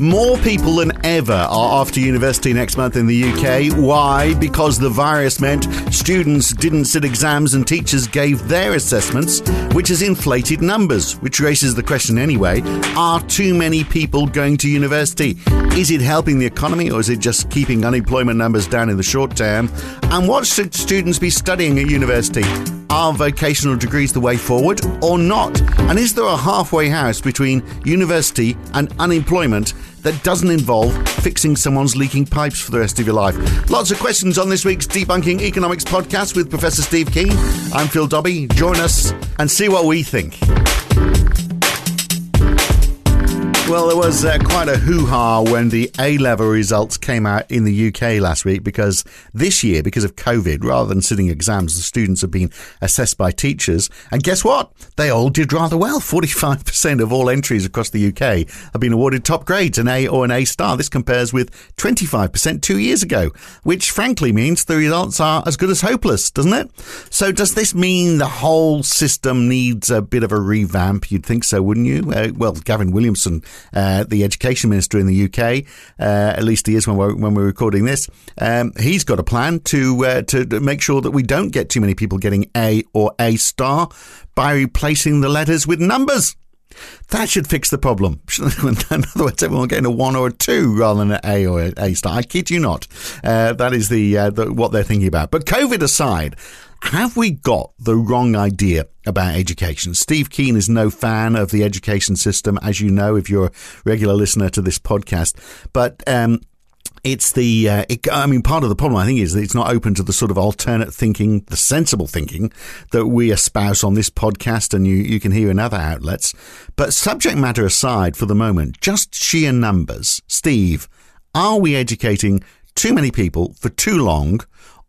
More people than ever are off to university next month in the UK. Why? Because the virus meant students didn't sit exams and teachers gave their assessments, which has inflated numbers. Which raises the question anyway are too many people going to university? Is it helping the economy or is it just keeping unemployment numbers down in the short term? And what should students be studying at university? Are vocational degrees the way forward or not? And is there a halfway house between university and unemployment that doesn't involve fixing someone's leaking pipes for the rest of your life? Lots of questions on this week's Debunking Economics podcast with Professor Steve Keen. I'm Phil Dobbie. Join us and see what we think. Well, there was uh, quite a hoo ha when the A level results came out in the UK last week because this year, because of COVID, rather than sitting exams, the students have been assessed by teachers. And guess what? They all did rather well. 45% of all entries across the UK have been awarded top grades, an A or an A star. This compares with 25% two years ago, which frankly means the results are as good as hopeless, doesn't it? So, does this mean the whole system needs a bit of a revamp? You'd think so, wouldn't you? Uh, well, Gavin Williamson uh, the education minister in the UK. Uh, at least he is when we're when we're recording this. Um, he's got a plan to uh, to make sure that we don't get too many people getting A or A star by replacing the letters with numbers. That should fix the problem. In other words, everyone getting a one or a two rather than an A or an A star. I kid you not. Uh, that is the, uh, the, what they're thinking about. But COVID aside, have we got the wrong idea about education? Steve Keen is no fan of the education system, as you know, if you're a regular listener to this podcast. But um, it's the, uh, it, I mean, part of the problem, I think, is that it's not open to the sort of alternate thinking, the sensible thinking that we espouse on this podcast and you, you can hear in other outlets. But subject matter aside for the moment, just sheer numbers. Steve, are we educating too many people for too long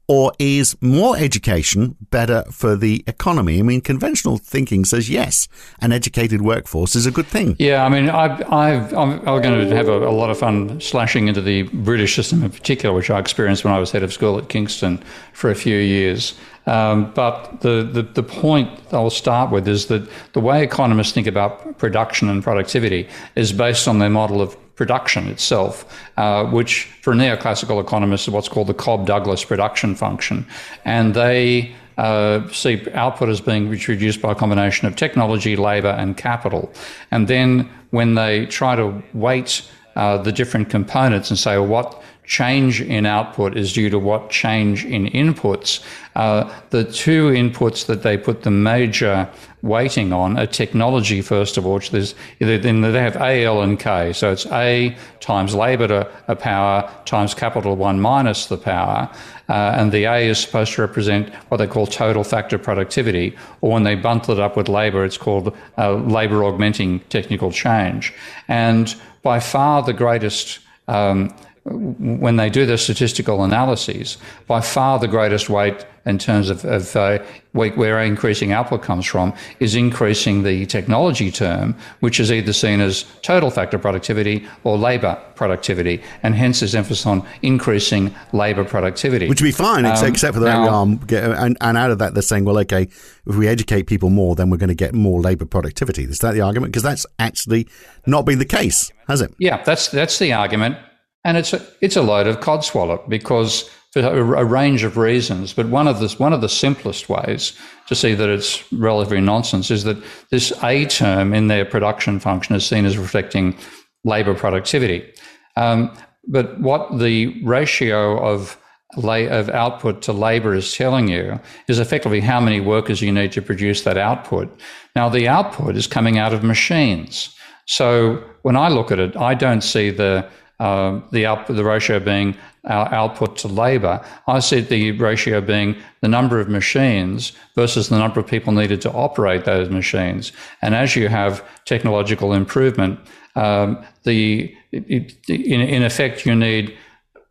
or is more education better for the economy? I mean, conventional thinking says yes, an educated workforce is a good thing. Yeah, I mean, i am going to have a, a, lot of fun slashing into the British system in particular, which I experienced when I was head of school at Kingston for a few years. Um, but the, the, the point I'll start with is that the way economists think about production and productivity is based on their model of production itself, uh, which for neoclassical economists is what's called the Cobb Douglas production function. And they uh, see output as being reduced by a combination of technology, labor, and capital. And then when they try to weight uh, the different components and say, well, what change in output is due to what change in inputs. Uh, the two inputs that they put the major weighting on a technology, first of all, which there's, then they have A, L, and K. So it's A times labor to a power times capital 1 minus the power. Uh, and the A is supposed to represent what they call total factor productivity, or when they bundle it up with labor, it's called uh, labor augmenting technical change. And by far the greatest um, when they do their statistical analyses, by far the greatest weight in terms of, of uh, where increasing output comes from is increasing the technology term, which is either seen as total factor productivity or labour productivity, and hence is emphasis on increasing labour productivity. Which would be fine, um, except for the now, um, and, and out of that, they're saying, well, okay, if we educate people more, then we're going to get more labour productivity. Is that the argument? Because that's actually not been the case, has it? Yeah, that's that's the argument. And it's a, it's a load of codswallop because for a, range of reasons. But one of the, one of the simplest ways to see that it's relatively nonsense is that this A term in their production function is seen as reflecting labor productivity. Um, but what the ratio of of output to labor is telling you is effectively how many workers you need to produce that output. Now, the output is coming out of machines. So when I look at it, I don't see the uh, the out, the ratio being our output to labour. I see the ratio being the number of machines versus the number of people needed to operate those machines. And as you have technological improvement, um, the it, in, in effect you need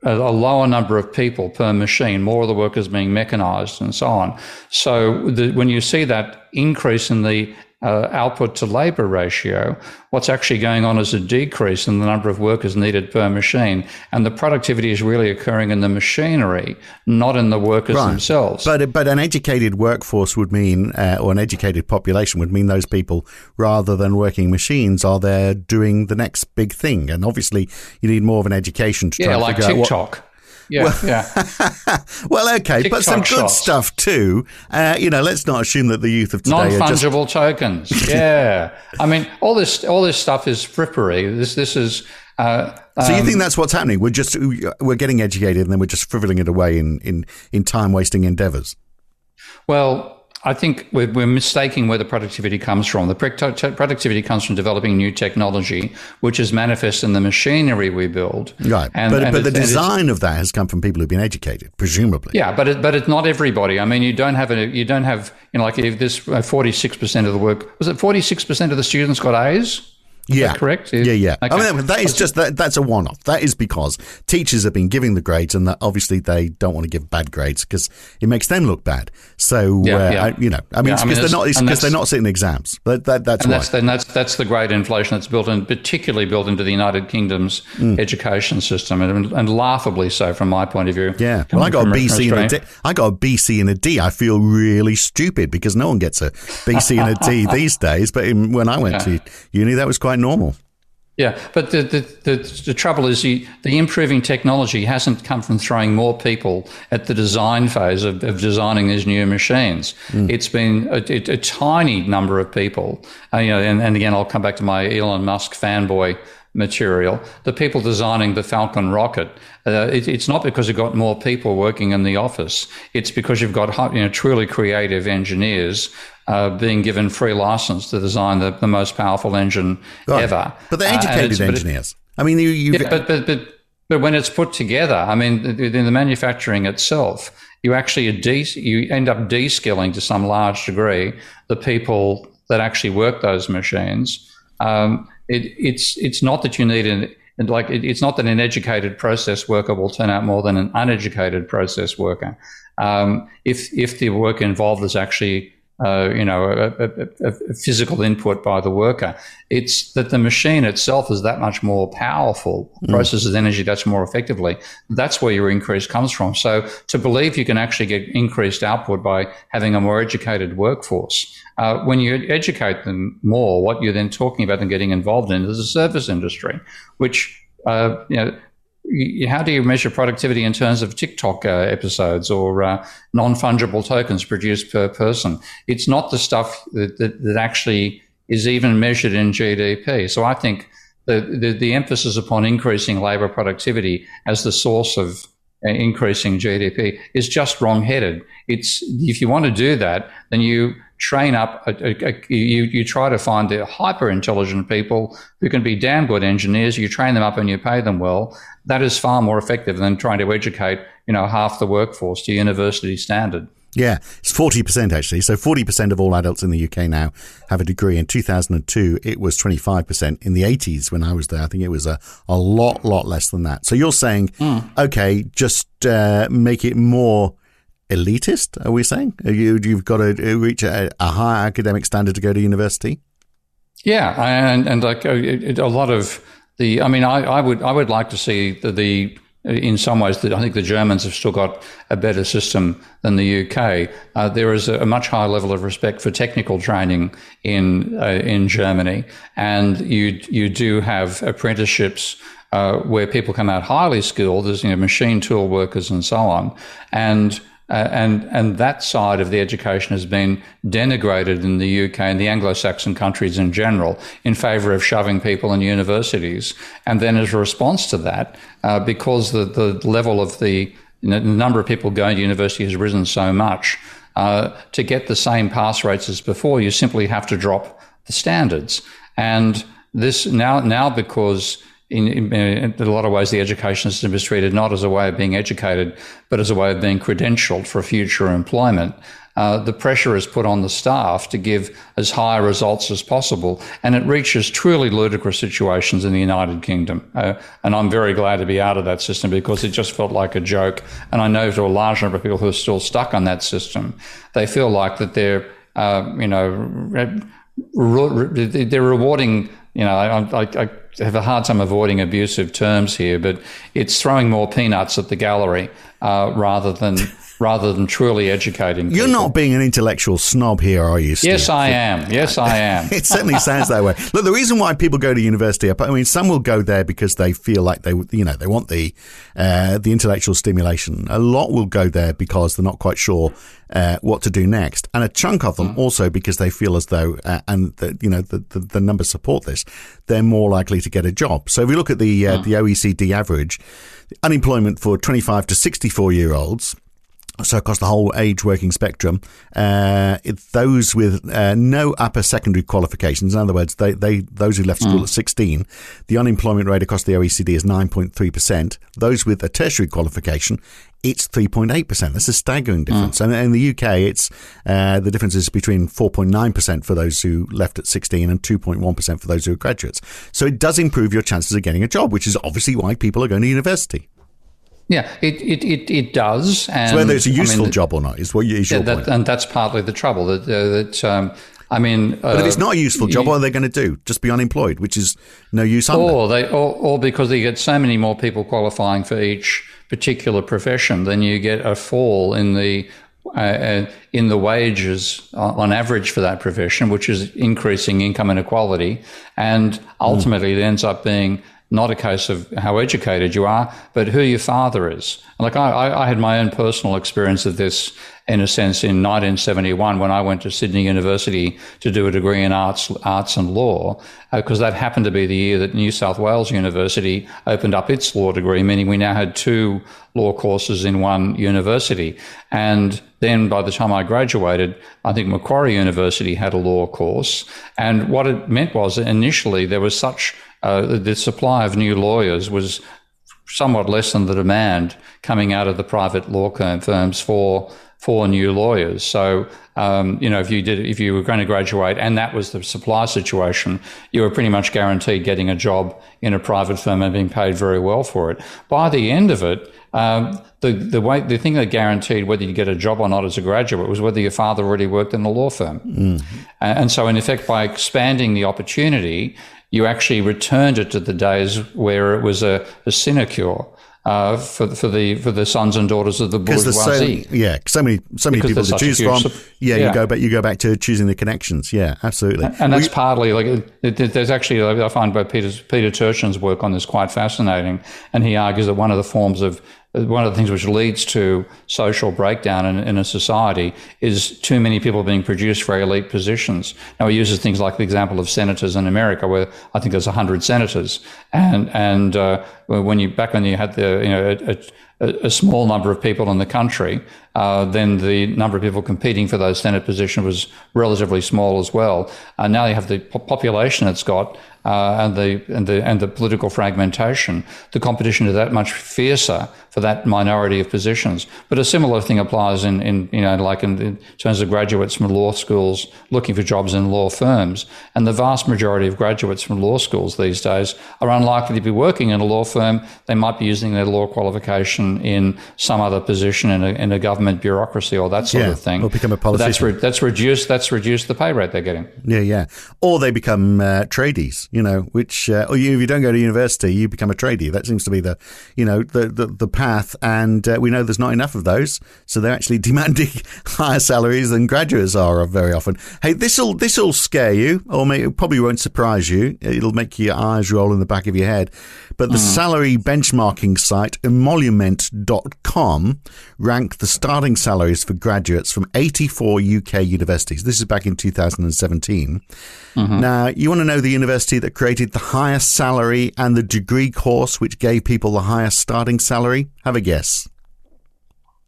a, lower number of people per machine, more of the workers being mechanized and so on. So the, when you see that increase in the uh, output to labor ratio, what's actually going on is a decrease in the number of workers needed per machine. And the productivity is really occurring in the machinery, not in the workers right. themselves. But, but an educated workforce would mean, uh, or an educated population would mean those people, rather than working machines, are there doing the next big thing. And obviously, you need more of an education to yeah, try to like TikTok. what. Yeah, well, yeah. well, okay, TikTok but some good shots. stuff too. Uh, you know, let's not assume that the youth of today non-fungible just... tokens. Yeah, I mean, all this all this stuff is frippery. This this is. Uh, so you think um, that's what's happening? We're just we're getting educated, and then we're just frivoling it away in in, in time wasting endeavors. Well, I think we're, we're, mistaking where the productivity comes from. The productivity comes from developing new technology, which is manifest in the machinery we build. Right, and, but, and but the design of that has come from people who've been educated, presumably. Yeah, but it, but it's not everybody. I mean, you don't have a, you don't have you know like if this uh, forty six percent of the work was it forty six percent of the students got A's yeah, correct. Yeah, yeah. Okay. I mean, that is just that. That's a one-off. That is because teachers have been giving the grades, and that obviously they don't want to give bad grades because it makes them look bad. So, yeah, uh, yeah. I, you know, I mean, because yeah, they're not because they're not sitting exams. But that, that's and why. That's, and that's that's the great inflation that's built in, particularly built into the United Kingdom's mm. education system, and, and, laughably so from my point of view. Yeah, well, I got a BC and a D. I got a BC and a D. I feel really stupid because no one gets a BC and a D these days. But in, when I went to uni, that was quite normal. Yeah, but the, the, the, the trouble is the, the improving technology hasn't come from throwing more people at the design phase of, of designing these new machines. Mm. It's been a, a, a, tiny number of people. Uh, you know, and, and again, I'll come back to my Elon Musk fanboy material. The people designing the Falcon rocket, uh, it, it's not because you've got more people working in the office. It's because you've got you know, truly creative engineers uh, being given free license to design the, the most powerful engine ever. But they're uh, educated uh, engineers. I mean, you, yeah, but, but, but, but when it's put together, I mean, in the manufacturing itself, you actually de- you end up de-skilling to some large degree the people that actually work those machines. Um, it, it's it's not that you need an like it, it's not that an educated process worker will turn out more than an uneducated process worker. Um, if if the work involved is actually uh, you know, a, a, a, physical input by the worker. It's that the machine itself is that much more powerful, mm. processes energy that's more effectively. That's where your increase comes from. So to believe you can actually get increased output by having a more educated workforce, uh, when you educate them more, what you're then talking about and getting involved in is the service industry, which uh, you know how do you measure productivity in terms of TikTok uh, episodes or uh, non fungible tokens produced per person? It's not the stuff that, that, that, actually is even measured in GDP. So I think the, the, the emphasis upon increasing labor productivity as the source of uh, increasing GDP is just wrong headed. It's if you want to do that, then you train up, a, a, a, you, you try to find the hyper intelligent people who can be damn good engineers. You train them up and you pay them well. That is far more effective than trying to educate, you know, half the workforce to university standard. Yeah, it's 40% actually. So 40% of all adults in the UK now have a degree. In 2002, it was 25%. In the 80s, when I was there, I think it was a, a lot, lot less than that. So you're saying, mm. okay, just uh, make it more elitist, are we saying? You, you've got to reach a, a higher academic standard to go to university? Yeah, and, and like a, a lot of the, I mean, I, I would I would like to see the, the in some ways, that I think the Germans have still got a better system than the UK. Uh, there is a, a, much higher level of respect for technical training in uh, in Germany, and you you do have apprenticeships uh, where people come out highly skilled, as you know, machine tool workers and so on, and uh, and and that side of the education has been denigrated in the UK and the Anglo-Saxon countries in general in favour of shoving people in universities. And then, as a response to that, uh, because the the level of the, you know, the number of people going to university has risen so much, uh, to get the same pass rates as before, you simply have to drop the standards. And this now now because in, in, in, a lot of ways, the education system is treated not as a way of being educated, but as a way of being credentialed for future employment. Uh, the pressure is put on the staff to give as high results as possible, and it reaches truly ludicrous situations in the United Kingdom. Uh, and I'm very glad to be out of that system because it just felt like a joke. And I know to a large number of people who are still stuck on that system, they feel like that they're, uh, you know, re- re- they're rewarding. You know, I, I, I have a hard time avoiding abusive terms here, but it's throwing more peanuts at the gallery uh, rather than rather than truly educating. You're people. not being an intellectual snob here, are you? Steve? Yes, I am. Yes, I am. it certainly sounds that way. Look, the reason why people go to university, I mean, some will go there because they feel like they, you know, they want the uh, the intellectual stimulation. A lot will go there because they're not quite sure uh, what to do next, and a chunk of them mm. also because they feel as though, uh, and the, you know, the, the, the numbers support this, they're more likely to get a job. So if we look at the uh, mm. the OECD average, unemployment for 25 to 64 year olds so across the whole age working spectrum, uh, it, those with uh, no upper secondary qualifications, in other words, they, they those who left school mm. at 16, the unemployment rate across the OECD is 9.3%. Those with a tertiary qualification, it's 3.8%. That's a staggering mm. difference. Mm. And in the UK, it's uh, the difference is between 4.9% for those who left at 16 and 2.1% for those who are graduates. So it does improve your chances of getting a job, which is obviously why people are going to university. Yeah, it, it, it, it does. And, so whether it's a useful I mean, job or not is what is your yeah, that, point. And that's partly the trouble. That, uh, that um, I mean, but if it's uh, not a useful job, you, what are they going to do? Just be unemployed, which is no use. Or they, or, or because they get so many more people qualifying for each particular profession, then you get a fall in the uh, uh in the wages on average for that profession, which is increasing income inequality, and ultimately mm. it ends up being not a case of how educated you are, but who your father is. Like I, I had my own personal experience of this in a sense in 1971 when I went to Sydney University to do a degree in arts, arts and law, because uh, that happened to be the year that New South Wales University opened up its law degree, meaning we now had two law courses in one university. And then by the time I graduated, I think Macquarie University had a law course. And what it meant was initially there was such uh, the supply of new lawyers was somewhat less than the demand coming out of the private law firms for for new lawyers. So, um, you know, if you did, if you were going to graduate and that was the supply situation, you were pretty much guaranteed getting a job in a private firm and being paid very well for it. By the end of it, um, the the way the thing that guaranteed whether you get a job or not as a graduate was whether your father already worked in a law firm. Mm. And so, in effect, by expanding the opportunity, you actually returned it to the days where it was a, a sinecure. Uh, for for the for the sons and daughters of the bourgeoisie. So, yeah, so many so many because people to choose from. yeah, yeah, you go back you go back to choosing the connections. Yeah, absolutely. And, and that's we, partly like it, it, there's actually I find both Peter Peter Turchin's work on this quite fascinating, and he argues that one of the forms of one of the things which leads to social breakdown in, in, a society is too many people being produced for elite positions. Now, he uses things like the example of senators in America, where I think there's 100 senators. And, and uh, when you, back when you had the, you know, a, a, a small number of people in the country, uh, then the number of people competing for those Senate positions was relatively small as well. And now you have the population it's got uh, and the and the and the political fragmentation. The competition is that much fiercer for that minority of positions. But a similar thing applies in, in you know like in, in terms of graduates from law schools looking for jobs in law firms. And the vast majority of graduates from law schools these days are unlikely to be working in a law firm. They might be using their law qualification in some other position in a, in a government bureaucracy or that sort yeah, of thing. Or become a politician. That's, re- that's, reduced. That's reduced the pay rate they're getting. Yeah, yeah. Or they become uh, tradies. You know, which uh, or you, if you don't go to university, you become a tradie. That seems to be the you know the the, the path. And uh, we know there's not enough of those, so they're actually demanding higher salaries than graduates are very often. Hey, this'll this'll scare you, or may, it probably won't surprise you. It'll make your eyes roll in the back of your head. But the mm. salary benchmarking site emolument.com ranked the starting salaries for graduates from 84 UK universities. This is back in 2017. Mm-hmm. Now, you want to know the university that created the highest salary and the degree course which gave people the highest starting salary? Have a guess.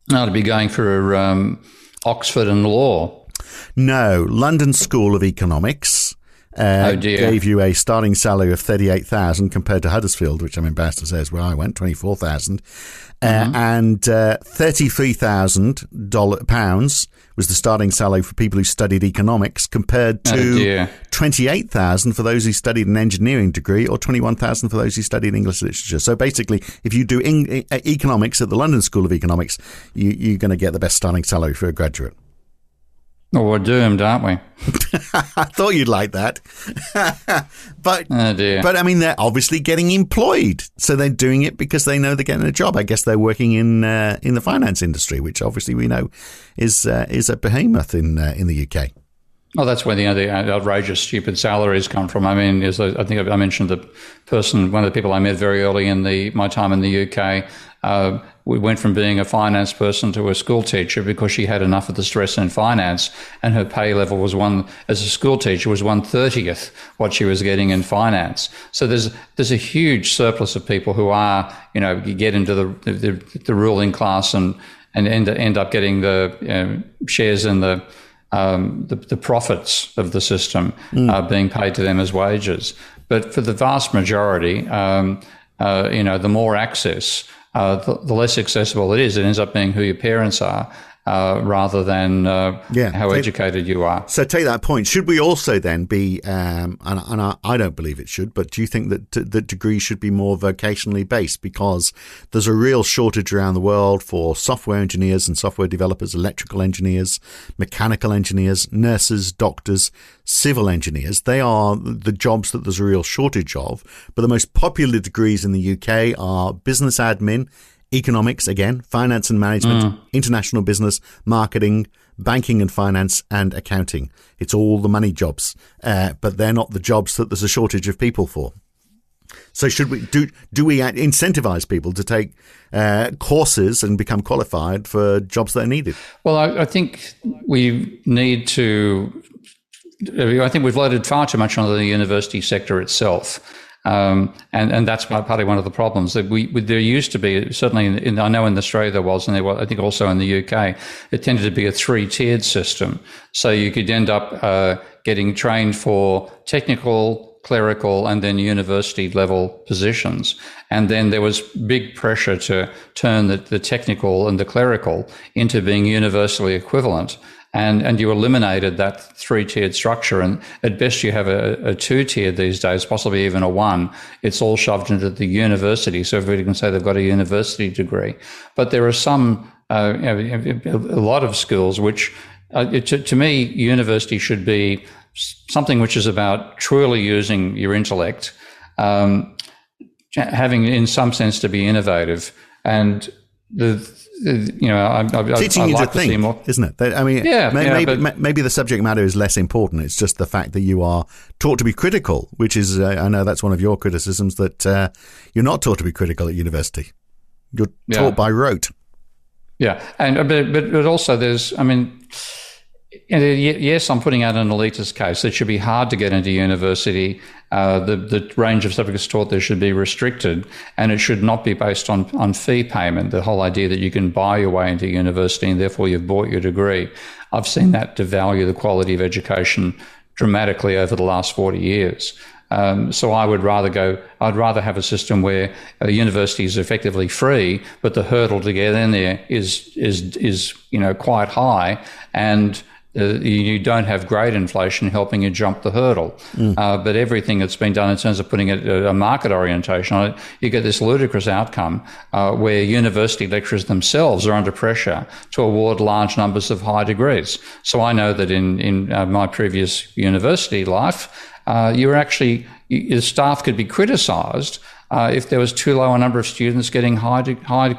Now, to be going for um, Oxford and law. No, London School of Economics uh, Oh, gave you a starting salary of 38,000 compared to Huddersfield, which I'm embarrassed to say is where I went, 24,000. Uh, Mm-hmm. and uh, 33,000 dollar pounds was the starting salary for people who studied economics compared Oh, to dear. 28,000 for those who studied an engineering degree or 21,000 for those who studied English literature. So basically, if you do in, economics at the London School of Economics, you, you're going to get the best starting salary for a graduate. Well, we're doomed, aren't we? I thought you'd like that. but Oh, but I mean they're obviously getting employed. So they're doing it because they know they're getting a job. I guess they're working in uh, in the finance industry, which obviously we know is uh, is a behemoth in uh, in the UK. Well, that's where the, the outrageous, stupid salaries come from. I mean, as I I think I mentioned the person, one of the people I met very early in the my time in the UK. Uh, we went from being a finance person to a school teacher because she had enough of the stress in finance, and her pay level was one as a school teacher was one thirtieth what she was getting in finance. So there's there's a huge surplus of people who are you know you get into the the, the ruling class and and end end up getting the you know, shares in the um, the, the profits of the system are being paid to them as wages. But for the vast majority, um, uh, you know, the more access, uh, the, the less accessible it is. It ends up being who your parents are. Uh, rather than uh, Yeah. how educated you are. So take that point. Should we also then be, um, and, and I, I don't believe it should, but do you think that that degrees should be more vocationally based because there's a real shortage around the world for software engineers and software developers, electrical engineers, mechanical engineers, nurses, doctors, civil engineers. They are the jobs that there's a real shortage of. But the most popular degrees in the UK are business admin, economics again, finance and management, international business, marketing, banking and finance, and accounting. It's all the money jobs, uh, but they're not the jobs that there's a shortage of people for. So should we do? Do we incentivize people to take uh, courses and become qualified for jobs that are needed? Well, I, I think we need to. I think we've loaded far too much on the university sector itself. Um, and, and that's partly one of the problems that we, there used to be certainly in, in, I know in Australia there was and there was, I think also in the UK it tended to be a three tiered system. So you could end up uh, getting trained for technical clerical and then university level positions. And then there was big pressure to turn the, the technical and the clerical into being universally equivalent and and you eliminated that three tiered structure. And at best, you have a, a two tier these days, possibly even a one. It's all shoved into the university, so everybody can say they've got a university degree. But there are some, uh, you know, a lot of schools which, uh, to, to me, university should be something which is about truly using your intellect, um, having in some sense to be innovative and the you know, I, I, teaching I'd is like a to see thing, more. isn't it? I mean, Yeah, may, yeah, maybe but- maybe the subject matter is less important. It's just the fact that you are taught to be critical, which is, uh, I know that's one of your criticisms that uh, you're not taught to be critical at university. You're Yeah. taught by rote. Yeah, and uh, but but, but also there's, I mean, and, yes, I'm putting out an elitist case. It should be hard to get into university. Uh, the the range of subjects taught there should be restricted, and it should not be based on on fee payment. The whole idea that you can buy your way into university and therefore you've bought your degree. I've seen that devalue the quality of education dramatically over the last 40 years. Um, so I would rather go. I'd rather have a system where a university is effectively free, but the hurdle to get in there is is is you know quite high, and uh, you don't have grade inflation helping you jump the hurdle. Uh, but everything that's been done in terms of putting a, a market orientation on it, you get this ludicrous outcome uh, where university lecturers themselves are under pressure to award large numbers of high degrees. So I know that in in uh, my previous university life uh, you were actually your staff could be criticised uh, if there was too low a number of students getting high high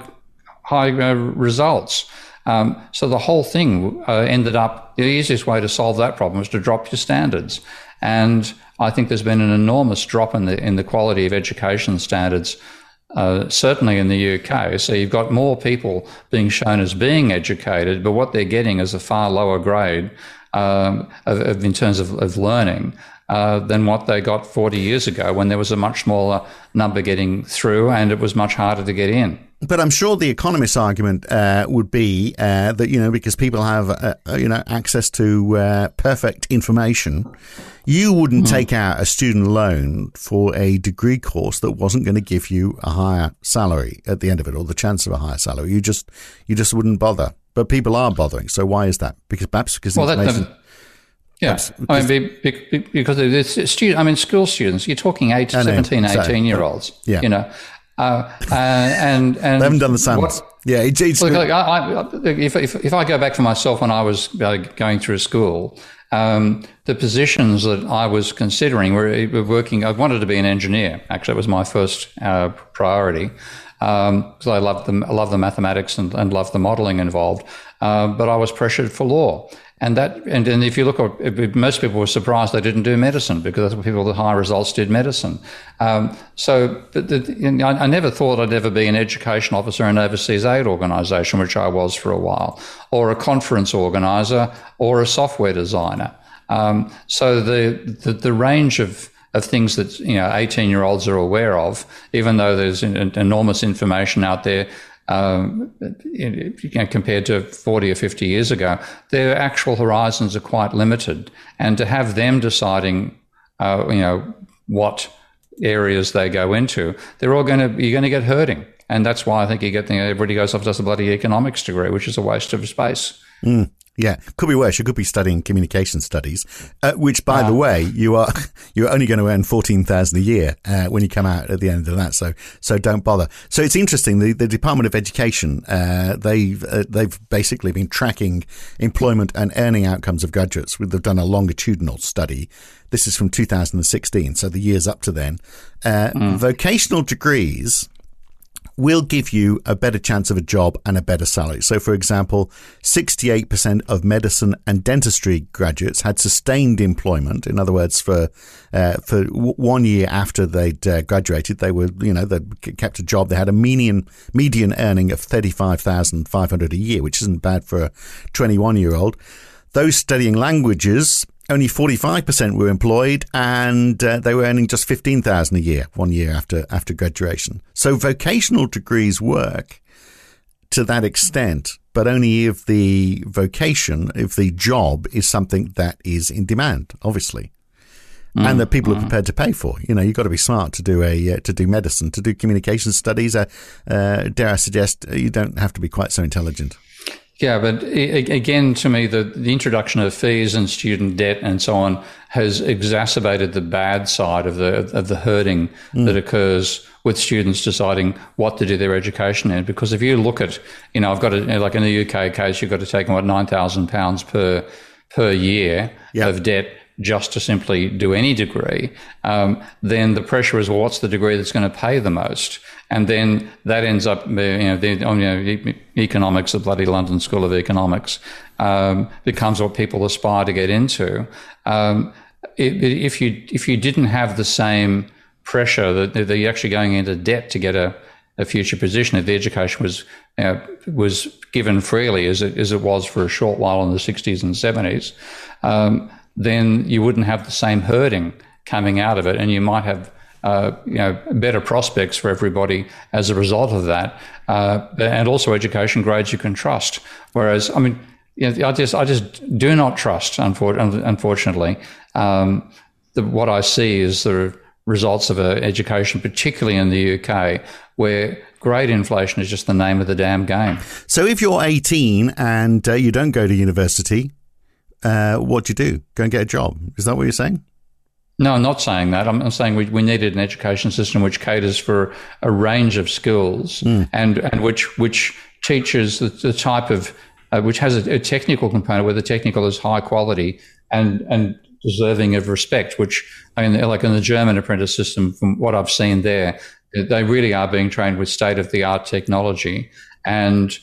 high uh, results. Um, so the whole thing uh, ended up the easiest way to solve that problem was to drop your standards, and I think there's been an enormous drop in the in the quality of education standards. Uh, certainly in the UK, so you've got more people being shown as being educated, but what they're getting is a far lower grade um, of, of, in terms of, of learning uh, than what they got 40 years ago when there was a much smaller number getting through and it was much harder to get in. But I'm sure the economist's argument uh, would be uh, that you know because people have uh, uh you know access to uh, perfect information, you wouldn't mm. take out a student loan for a degree course that wasn't going to give you a higher salary at the end of it, or the chance of a higher salary. You just you just wouldn't bother. But people are bothering. So why is that? Because perhaps because well, information. That, yeah, I mean, because student. I mean, school students. You're talking eight, 17, 18 year olds. Yeah, you know, uh, uh, and and they haven't done the same. sums. yeah, it's, it's look, look, I, I, if, if, if I go back for myself when I was uh, going through school, um, the positions that I was considering were, were, working. I wanted to be an engineer. Actually, it was my first uh, priority because um, I loved the I love the mathematics and, and loved the modelling involved. Uh, but I was pressured for law. And that, and, if you look at, most people were surprised they didn't do medicine because that's what people with high results did medicine. Um, so, but the, you know, I, I, never thought I'd ever be an education officer in an overseas aid organisation, which I was for a while, or a conference organiser, or a software designer. Um, so the, the, the range of of things that you know 18 year olds are aware of, even though there's enormous information out there um, you know, compared to 40 or 50 years ago, their actual horizons are quite limited. And to have them deciding, uh, you know, what areas they go into, they're all going to, you're going to get hurting. And that's why I think you get, know, everybody goes off does a bloody economics degree, which is a waste of space. Mm. Yeah, could be worse. You could be studying communication studies, uh, which, by the way, you are you're only going to earn fourteen thousand a year uh, when you come out at the end of that. So, so don't bother. So it's interesting. The, the Department of Education uh, they've uh, they've basically been tracking employment and earning outcomes of graduates. They've done a longitudinal study. This is from 2016, so the years up to then. Mm. Vocational degrees will give you a better chance of a job and a better salary. So, for example, 68% of medicine and dentistry graduates had sustained employment. In other words, for uh, for w- one year after they'd uh, graduated, they were you know they kept a job. They had a median median earning of 35,500 a year, which isn't bad for a 21 year old. Those studying languages only 45% were employed and uh, they were earning just 15,000 a year one year after after graduation. So vocational degrees work to that extent, but only if the vocation, if the job is something that is in demand, obviously. Mm, and that people mm. are prepared to pay for. You know, you've got to be smart to do a uh, to do medicine, to do communication studies. Uh, uh dare I suggest you don't have to be quite so intelligent. Yeah, but again, to me, the, the introduction of fees and student debt and so on has exacerbated the bad side of the of the hurting mm. that occurs with students deciding what to do their education in. Because if you look at, you know, I've got to, like in the UK case, you've got to take what nine thousand pounds per per year yep. of debt just to simply do any degree, um, then the pressure is, well, what's the degree that's going to pay the most? And then that ends up, you know, the, you know economics, the bloody London School of Economics, um, becomes what people aspire to get into. Um, if you if you didn't have the same pressure that, you're actually going into debt to get a, a future position, if the education was was given freely as it as it was for a short while in the 60s and 70s, um, then you wouldn't have the same herding coming out of it, and you might have uh, you know better prospects for everybody as a result of that, uh, and also education grades you can trust. Whereas, I mean, you know, I just I just do not trust. Unfortunately, um, the, what I see is the results of an education, particularly in the UK, where grade inflation is just the name of the damn game. So, if you're 18 and uh, you don't go to university, uh, what do you do? Go and get a job. Is that what you're saying? No, I'm not saying that. I'm, I'm saying we, we needed an education system which caters for a range of skills mm. and, and which, which teaches the, the type of, uh, which has a, a, technical component where the technical is high quality and, and deserving of respect, which, I mean, like in the German apprentice system, from what I've seen there, they really are being trained with state of the art technology. And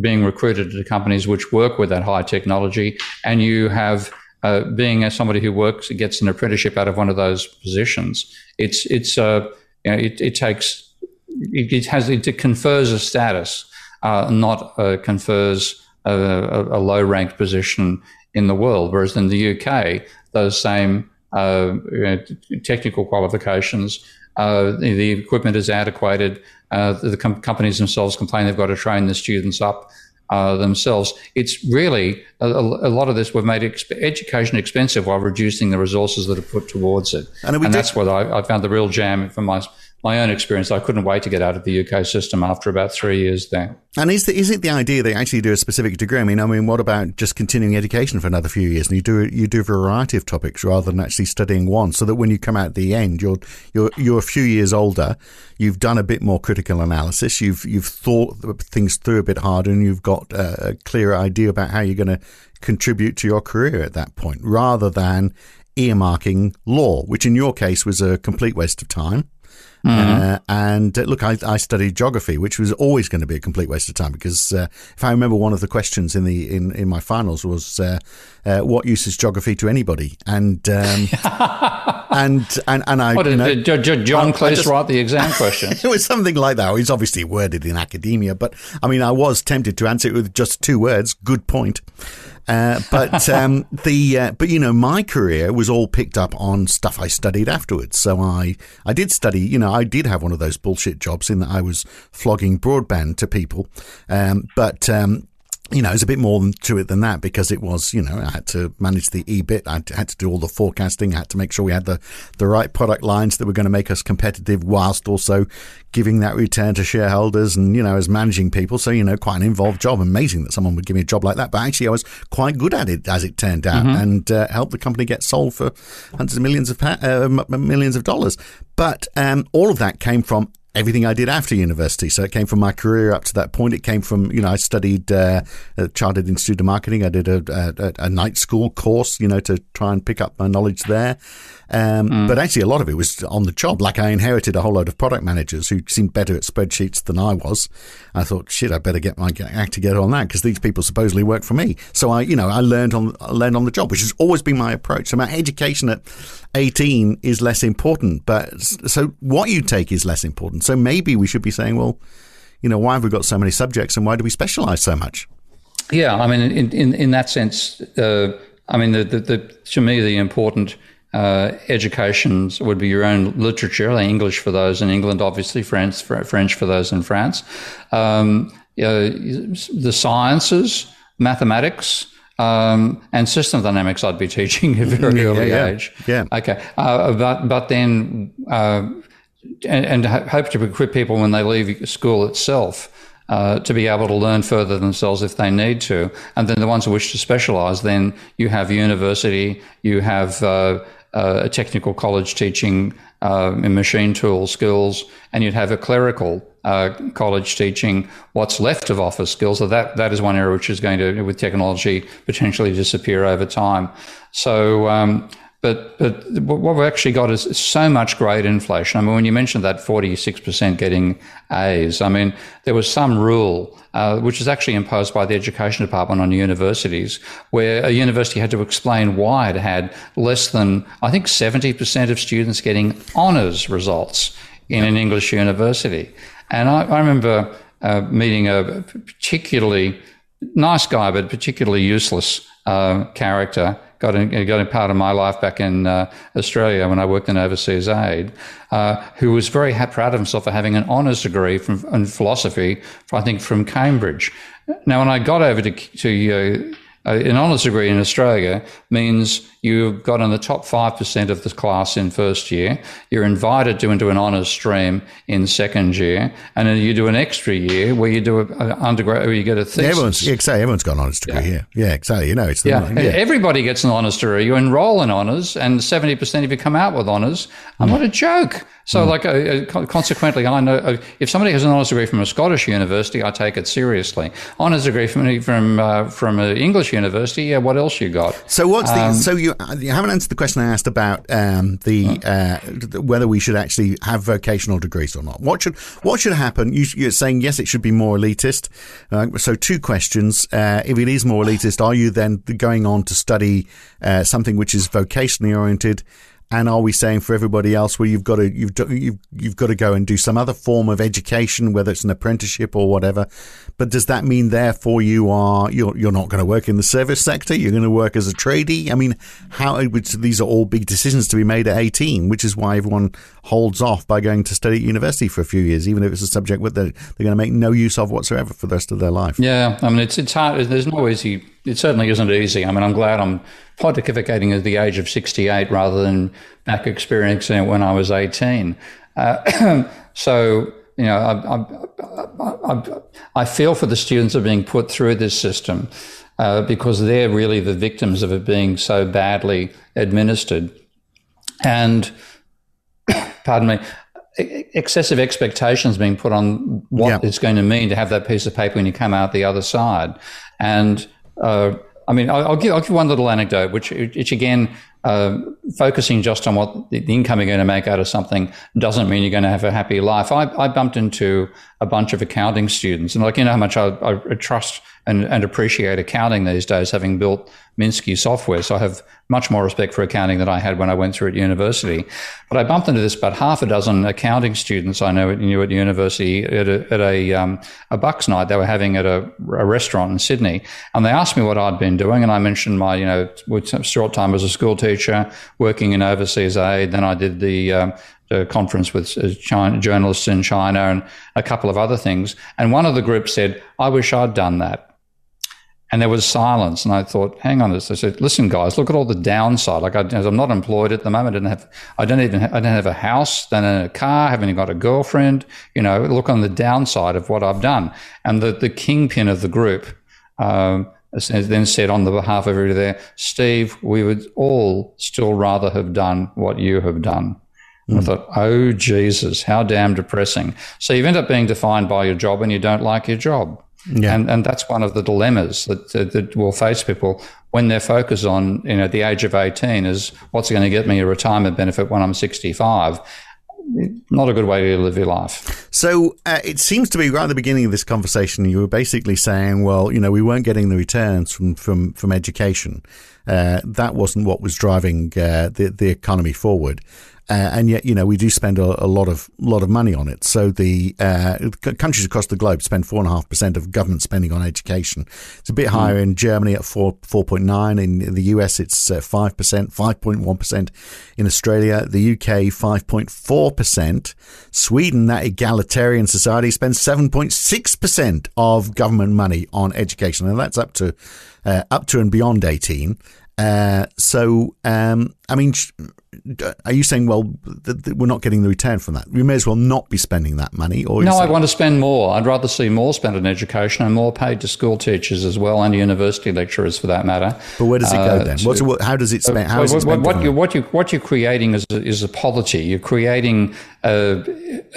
being recruited to companies which work with that high technology, and you have uh, being as somebody who works gets an apprenticeship out of one of those positions. It's it's uh, you know, it, it takes it, it, has it confers a status, uh, not uh, confers a, a, a low ranked position in the world. Whereas in the UK, those same uh, technical qualifications. Uh, the, equipment is adequated. Uh, the com- companies themselves complain they've got to train the students up uh, themselves. It's really a, a, lot of this. We've made exp- education expensive while reducing the resources that are put towards it, and, and that's what I, I, found the real jam for my my own experience, I couldn't wait to get out of the UK system after about three years there. And is, the, is it the idea you actually do a specific degree? I mean, I mean, what about just continuing education for another few years and you do you do a variety of topics rather than actually studying one, so that when you come out the end, you're you're you're a few years older, you've done a bit more critical analysis, you've you've thought things through a bit harder, and you've got a clearer idea about how you're going to contribute to your career at that point, rather than earmarking law, which in your case was a complete waste of time Mm-hmm. Uh, and uh, look, I, I, studied geography, which was always going to be a complete waste of time because uh, if I remember, one of the questions in the in, in my finals was, uh, uh, "What use is geography to anybody?" And um, and and and I, what, did, you know, did John Cleese write the exam question? it was something like that. It's obviously worded in academia, but I mean, I was tempted to answer it with just two words: "Good point." Uh, but um, the uh, but you know my career was all picked up on stuff I studied afterwards. So I I did study. You know I did have one of those bullshit jobs in that I was flogging broadband to people. Um, but um, you know, it's a bit more to it than that because it was, you know, I had to manage the EBIT. I had to do all the forecasting. I had to make sure we had the, the right product lines that were going to make us competitive whilst also giving that return to shareholders and, you know, as managing people. So, you know, quite an involved job. Amazing that someone would give me a job like that. But actually, I was quite good at it as it turned out mm-hmm. and uh, helped the company get sold for hundreds of millions of, uh, millions of dollars. But um, all of that came from everything I did after university. So it came from my career up to that point. It came from, you know, I studied uh, Chartered Institute of Marketing. I did a, a, a, night school course, you know, to try and pick up my knowledge there. Um, mm. But actually, a lot of it was on the job. Like I inherited a whole load of product managers who seemed better at spreadsheets than I was. I thought, shit, I better get my act together on that because these people supposedly work for me. So I, you know, I learned on I learned on the job, which has always been my approach. So my education at 18 is less important, but so what you take is less important. So maybe we should be saying, well, you know, why have we got so many subjects and why do we specialize so much? Yeah, I mean, in in, in that sense, uh, I mean, the, the, the, to me, the important uh, educations would be your own literature, like English for those in England, obviously French, French for those in France. Um, the sciences, mathematics, um, and system dynamics I'd be teaching at a very yeah, early yeah, age. Yeah. Okay. Uh, but, but then, uh, and, and, hope to equip people when they leave school itself. Uh, to be able to learn further themselves if they need to. And then the ones who wish to specialize, then you have university, you have uh, uh, a technical college teaching uh, in machine tool skills, and you'd have a clerical uh, college teaching what's left of office skills. So that that is one area which is going to, with technology, potentially disappear over time. So. Um, but but what we've actually got is so much grade inflation. I mean, when you mentioned that 46% getting A's, I mean, there was some rule uh, which was actually imposed by the education department on universities, where a university had to explain why it had less than, I think, 70% of students getting honours results in an English university. And I, I remember uh, meeting a particularly nice guy, but particularly useless uh, character got in, got in part of my life back in uh, Australia when I worked in overseas aid, uh, who was very proud of himself for having an honours degree from, in philosophy, I think from Cambridge. Now, when I got over to, to uh, an honours degree in Australia means you've got in the top 5% of the class in first year. You're invited to into an honours stream in second year. And then you do an extra year where you do an undergrad, where you get a thesis. Yeah, everyone's, exactly, everyone's got an honours degree yeah. here. Yeah, exactly. You know, it's the, yeah. yeah. Everybody gets an honours degree. You enroll in honours and 70% of you come out with honours. I'm mm. not a joke. So, mm. like, uh, uh consequently, I know uh, if somebody has an honours degree from a Scottish university, I take it seriously. Honours degree from from uh, from an English university, yeah. What else you got? So, what's um, the? So you you haven't answered the question I asked about um, the uh, whether we should actually have vocational degrees or not. What should what should happen? You, are saying yes, it should be more elitist. Uh, so, two questions: If it is more elitist, are you then going on to study something which is vocationally oriented? And are we saying for everybody else, well, you've got to you've you've you've got to go and do some other form of education, whether it's an apprenticeship or whatever? But does that mean therefore you are you're you're not going to work in the service sector? You're going to work as a tradie? I mean, how? Which these are all big decisions to be made at 18, which is why everyone holds off by going to study at university for a few years, even if it's a subject that they're, they're going to make no use of whatsoever for the rest of their life. Yeah, I mean, it's it's hard. There's no easy. It certainly isn't easy. I mean, I'm glad I'm pontificating at the age of 68 rather than back experiencing it when I was 18. Uh, so, you know, I, I, I, I, feel for the students who are being put through this system uh, because they're really the victims of it being so badly administered. And, pardon me, excessive expectations being put on what yeah. it's going to mean to have that piece of paper when you come out the other side. And uh, I mean, I'll give, I'll give one little anecdote, which, which again, uh, focusing just on what the income you're going to make out of something doesn't mean you're going to have a happy life. I, I bumped into a bunch of accounting students, and like you know how much I, I trust and, and appreciate accounting these days, having built Minsky software. So I have much more respect for accounting than I had when I went through at university. But I bumped into this about half a dozen accounting students I know knew at university at a, at a, um, a Bucks night they were having at a, a, restaurant in Sydney. And they asked me what I'd been doing. And I mentioned my, you know, short time as a school teacher, working in overseas aid. Then I did the, um, the conference with uh, China, journalists in China and a couple of other things. And one of the groups said, I wish I'd done that. And there was silence. And I thought, hang on this. I said, listen, guys, look at all the downside. Like I, am not employed at the moment. I don't have, I don't even, I don't have a house, don't have a car, haven't even got a girlfriend. You know, look on the downside of what I've done. And the, the kingpin of the group, um, then said on the behalf of everybody there, Steve, we would all still rather have done what you have done. Mm. I thought, oh, Jesus, how damn depressing. So you end up being defined by your job and you don't like your job. Yeah. And, and that's one of the dilemmas that, that, that will face people when they're focused on, you know, the age of 18 is what's going to get me a retirement benefit when I'm 65 not a good way to live your life. So uh, it seems to be right at the beginning of this conversation, you were basically saying, well, you know, we weren't getting the returns from from from education. Uh, that wasn't what was driving uh, the the economy forward. Uh, and yet, you know, we do spend a, a, lot of lot of money on it. So the uh, countries across the globe spend four and a half percent of government spending on education. It's a bit higher mm. in Germany at four four point nine. In the US, it's uh, five percent, five point one percent. In Australia, the UK, five point four percent. Sweden, that egalitarian society, spends seven point six percent of government money on education, and that's up to uh, up to and beyond eighteen. Uh, so, um, I mean, are you saying, well, th- th- we're not getting the return from that? We may as well not be spending that money. Or no, I want to spend more. I'd rather see more spent on education and more paid to school teachers as well, and university lecturers for that matter. But where does it go uh, then? What's, how does it spend? How is it spent what, you, what, you, what you're creating is a, is a polity. You're creating a,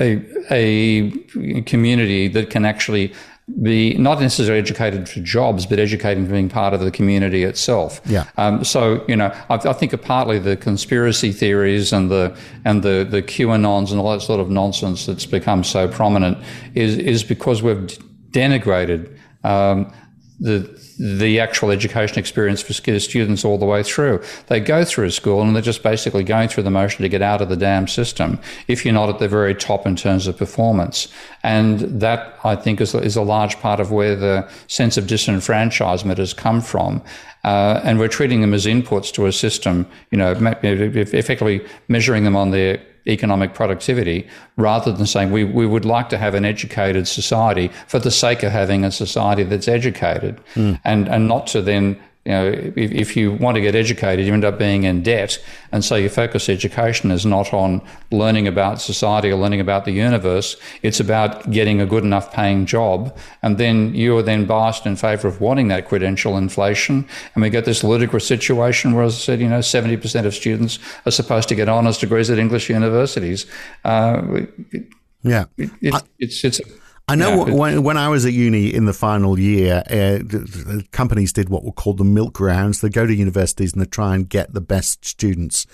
a, a community that can actually be not necessarily educated for jobs, but educating for being part of the community itself. Yeah. Um, so you know, I, I think partly the conspiracy theories and the and the the QAnons and all that sort of nonsense that's become so prominent is is because we've denigrated um, the the actual education experience for students all the way through. They go through school and they're just basically going through the motion to get out of the damn system if you're not at the very top in terms of performance. And that, I think, is, is a large part of where the sense of disenfranchisement has come from. Uh, and we're treating them as inputs to a system, you know, effectively measuring them on their economic productivity rather than saying we, we would like to have an educated society for the sake of having a society that's educated mm. and, and not to then you know, if, if, you want to get educated, you end up being in debt. And so your focus education is not on learning about society or learning about the universe. It's about getting a good enough paying job. And then you are then biased in favor of wanting that credential inflation. And we get this ludicrous situation where, as I said, you know, 70% of students are supposed to get honours degrees at English universities. Uh, yeah. It, it, I- it's, it's, I know yeah, when, when I was at uni in the final year, uh, companies did what were called the milk rounds. They go to universities and they try and get the best students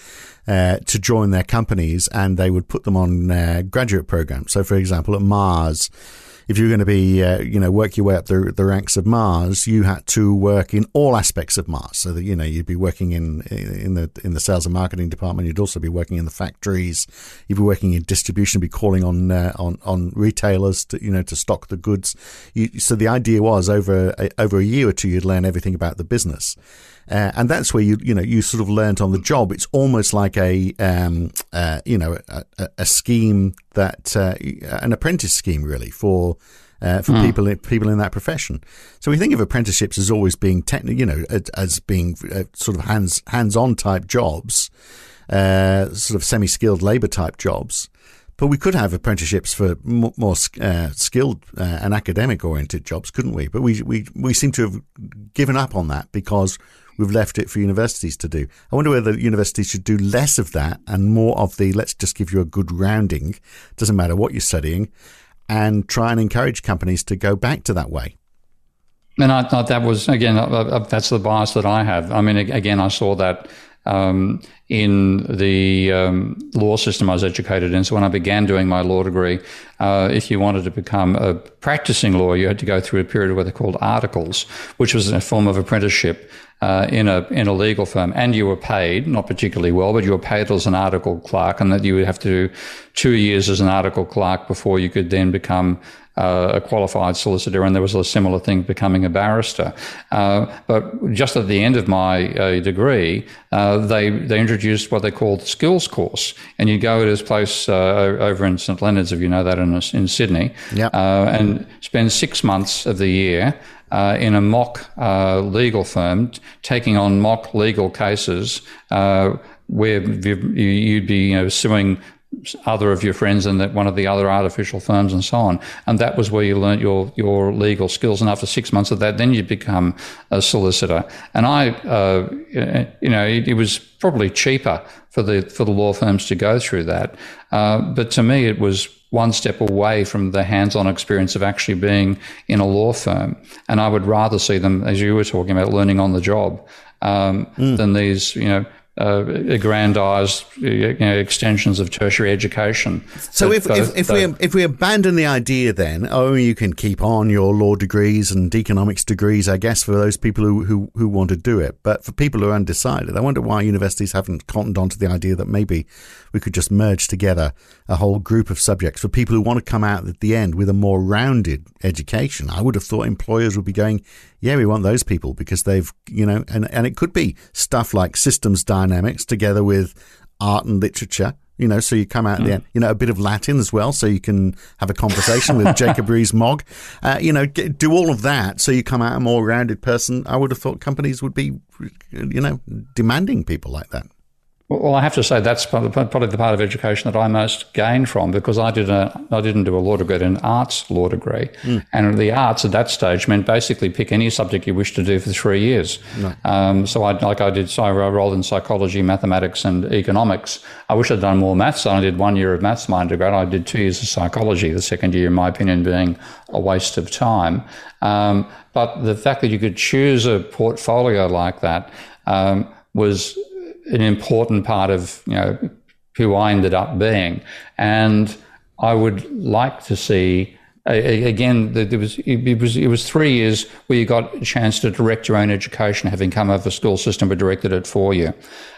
uh, to join their companies, and they would put them on uh, graduate programs. So, for example, at Mars, if you were going to be, uh, you know, work your way up the, the ranks of Mars, you had to work in all aspects of Mars. So that you know you'd be working in in the in the sales and marketing department. You'd also be working in the factories. You'd be working in distribution. Be calling on uh, on on retailers to you know to stock the goods. You, so the idea was over over a year or two, you'd learn everything about the business. Uh, and that's where you you know you sort of learned on the job. It's almost like a um, uh, you know a, a scheme that uh, an apprentice scheme really for. Uh, for mm. people people in that profession, so we think of apprenticeships as always being technical, you know, as, as being uh, sort of hands hands on type jobs, uh, sort of semi skilled labor type jobs. But we could have apprenticeships for more uh, skilled uh, and academic oriented jobs, couldn't we? But we, we, we seem to have given up on that because we've left it for universities to do. I wonder whether universities should do less of that and more of the let's just give you a good rounding, doesn't matter what you're studying, and try and encourage companies to go back to that way. And I thought that was, again, uh, uh, that's the bias that I have. I mean, again, I saw that um, in the um, law system I was educated in. So when I began doing my law degree, uh, if you wanted to become a practicing lawyer, you had to go through a period of what they called articles, which was a form of apprenticeship uh, in a in a legal firm, and you were paid not particularly well, but you were paid as an article clerk, and that you would have to do two years as an article clerk before you could then become uh, a qualified solicitor, and there was a similar thing becoming a barrister. Uh, but just at the end of my uh, degree, uh, they they introduced what they called the skills course, and you go to this place uh, over in St Leonard's, if you know that, in, in Sydney, yep. Uh, and spend six months of the year. in a mock legal firm, taking on mock legal cases where you'd be you know, suing other of your friends in that one of the other artificial firms and so on. And that was where you learnt your, your legal skills. And after six months of that, then you become a solicitor. And I, uh, you know, it, it, was probably cheaper for the, for the law firms to go through that. Uh, but to me, it was one step away from the hands-on experience of actually being in a law firm. And I would rather see them, as you were talking about, learning on the job. Um, mm. than these, you know, uh, aggrandized you know, extensions of tertiary education. So, if, if, if we if we abandon the idea, then oh, you can keep on your law degrees and economics degrees, I guess, for those people who, who, who want to do it. But for people who are undecided, I wonder why universities haven't cottoned onto the idea that maybe we could just merge together a whole group of subjects for people who want to come out at the end with a more rounded education. I would have thought employers would be going, yeah, we want those people because they've, you know, and, and it could be stuff like systems dynamics together with art and literature. You know, so you come out mm. there, you know, a bit of Latin as well, so you can have a conversation with Jacob Rees-Mogg. Uh, you know, get, do all of that, so you come out a more rounded person. I would have thought companies would be, you know, demanding people like that. Well, I have to say that's probably the part of education that I most gained from because I did a I didn't do a law degree, an arts law degree, mm. and the arts at that stage meant basically pick any subject you wish to do for three years. Um, so I like I did so I rolled in psychology, mathematics, and economics. I wish I'd done more maths. I did one year of maths my undergrad. I did two years of psychology. The second year, in my opinion, being a waste of time. Um, but the fact that you could choose a portfolio like that um, was an important part of you know who I ended up being, and I would like to see again there was it was it was three years where you got a chance to direct your own education, having come out of a school system but directed it for you,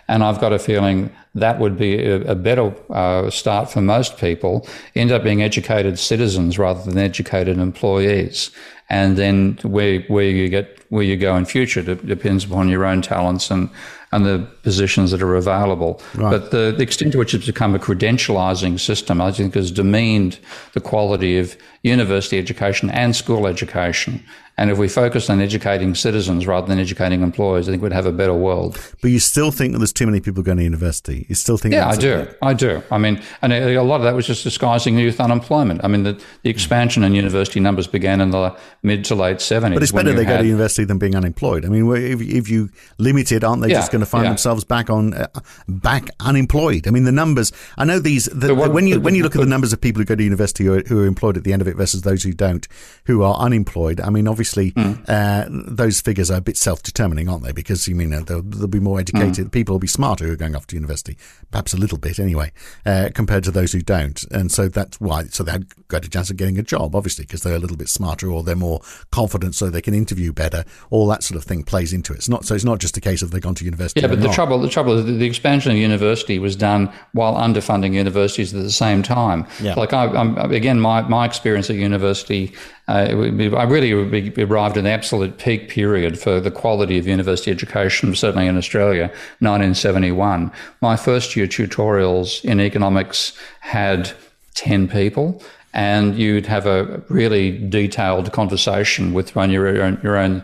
and I've got a feeling that would be a, a better uh, start for most people. End up being educated citizens rather than educated employees, and then where where you get where you go in future depends upon your own talents and and the positions that are available. Right. But the, the, extent to which it's become a credentializing system, I think, has demeaned the quality of university education and school education. And if we focused on educating citizens rather than educating employers, I think we'd have a better world. But you still think that there's too many people going to university? You still think? Yeah, I do. I do. I mean, and a lot of that was just disguising youth unemployment. I mean, the, the expansion in university numbers began in the mid to late 70s. But it's better they had, go to university than being unemployed. I mean, if, if you limit it, aren't they yeah, just going to find yeah. themselves back on uh, back unemployed? I mean, the numbers. I know these. The, what, when you when you look at the numbers of people who go to university who are, who are employed at the end of it versus those who don't, who are unemployed. I mean, obviously obviously mm. uh, those figures are a bit self-determining, aren't they? Because you mean uh, there'll, there'll, be more educated mm. people will be smarter who are going off to university, perhaps a little bit anyway, uh, compared to those who don't, and so that's why. So they have got a chance of getting a job, obviously, because they're a little bit smarter or they're more confident, so they can interview better. All that sort of thing plays into it. It's not so. It's not just a case of they've gone to university. Yeah, but the not. trouble, the trouble, the, the expansion of university was done while underfunding universities at the same time. Yeah. Like I, I'm, again, my my experience at university uh, I really arrived at an absolute peak period for the quality of university education, certainly in Australia, 1971. My first year tutorials in economics had 10 people, and you'd have a really detailed conversation with one your own, your own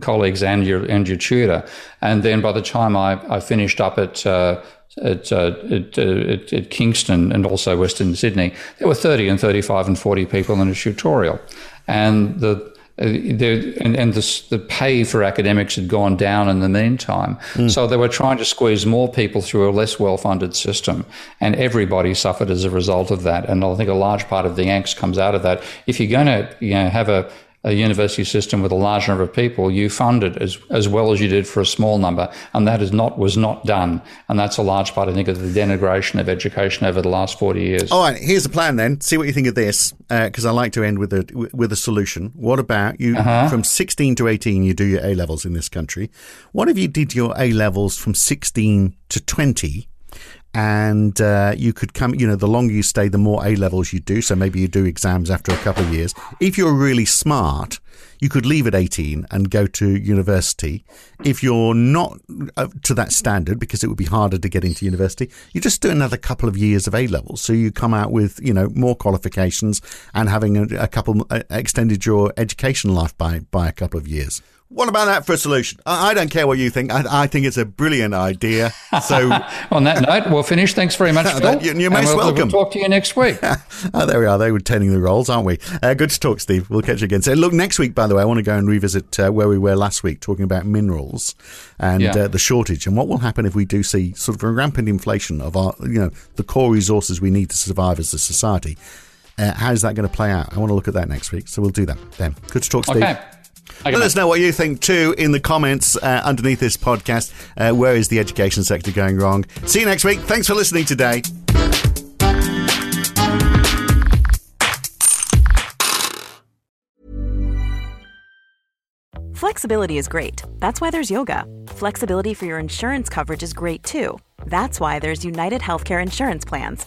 colleagues and your and your tutor. And then by the time I, I finished up at uh, at, uh, at, uh, at, at, Kingston and also Western Sydney, there were 30 and 35 and 40 people in a tutorial and the uh, and, and the, the, pay for academics had gone down in the meantime. Mm. So they were trying to squeeze more people through a less well funded system. And everybody suffered as a result of that. And I think a large part of the angst comes out of that. If you're going to you know, have a, a university system with a large number of people, you fund it as, as well as you did for a small number. And that is not, was not done. And that's a large part, I think, of the denigration of education over the last 40 years. All right, here's the plan then. See what you think of this, because uh, I like to end with a, with a solution. What about you, uh-huh. from 16 to 18, you do your A levels in this country. What if you did your A levels from 16 to 20? And uh, you could come, you know, the longer you stay, the more A levels you do. So maybe you do exams after a couple of years. If you're really smart, you could leave at 18 and go to university. If you're not to that standard, because it would be harder to get into university, you just do another couple of years of A levels. So you come out with, you know, more qualifications and having a, a couple, uh, extended your education life by, by a couple of years. What about that for a solution? I, I don't care what you think. I, I, think it's a brilliant idea. So, on that note, we'll finish. Thanks very much, Phil. You're most we'll, welcome. We'll talk to you next week. oh, there we are. They were turning the roles, aren't we? Uh, good to talk, Steve. We'll catch you again. So, look, next week, by the way, I want to go and revisit uh, where we were last week, talking about minerals and yeah. uh, the shortage, and what will happen if we do see sort of a rampant inflation of our, you know, the core resources we need to survive as a society. Uh, how's that going to play out? I want to look at that next week. So we'll do that then. Good to talk, Steve. Okay. Let us know what you think too in the comments uh, underneath this podcast. Uh, where is the education sector going wrong? See you next week. Thanks for listening today. Flexibility is great. That's why there's yoga. Flexibility for your insurance coverage is great too. That's why there's United Healthcare Insurance Plans.